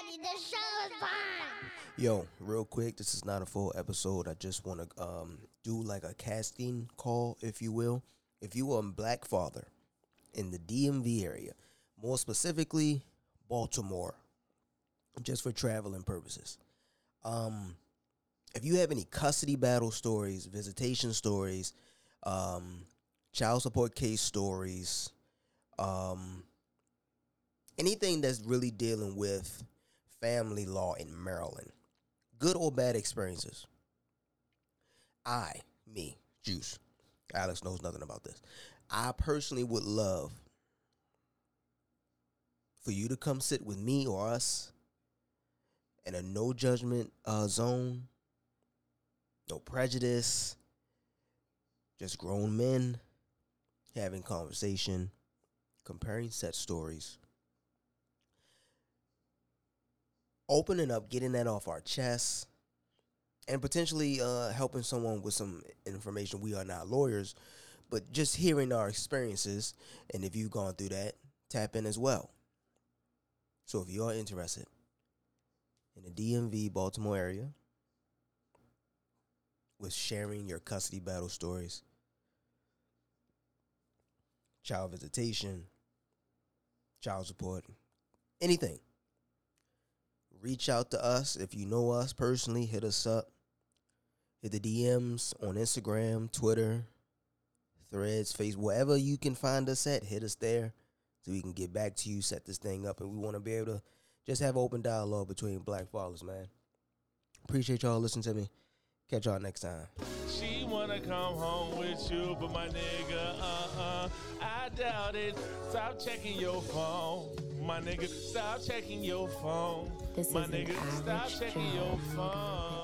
The show is. Yo, real quick, this is not a full episode. I just want to um, do like a casting call, if you will. If you are a black father in the DMV area, more specifically, Baltimore, just for traveling purposes. Um, if you have any custody battle stories, visitation stories, um, child support case stories, um, anything that's really dealing with family law in Maryland, good or bad experiences. I, me, Juice, Alex knows nothing about this. I personally would love for you to come sit with me or us in a no judgment uh, zone, no prejudice, just grown men having conversation, comparing set stories, opening up, getting that off our chests, and potentially uh, helping someone with some information. We are not lawyers, but just hearing our experiences, and if you've gone through that, tap in as well. So if you are interested in the DMV Baltimore area with sharing your custody battle stories, child visitation, child support, anything. Reach out to us if you know us personally. Hit us up. Hit the DMs on Instagram, Twitter, Threads, Facebook, wherever you can find us at. Hit us there so we can get back to you, set this thing up, and we want to be able to just have open dialogue between black fathers, man. Appreciate y'all listening to me. Catch y'all next time. She wanna come home with you, but my nigga, uh-uh, I doubt it. Stop checking your phone, my nigga. Stop checking your phone, This my nigga. Stop checking your phone.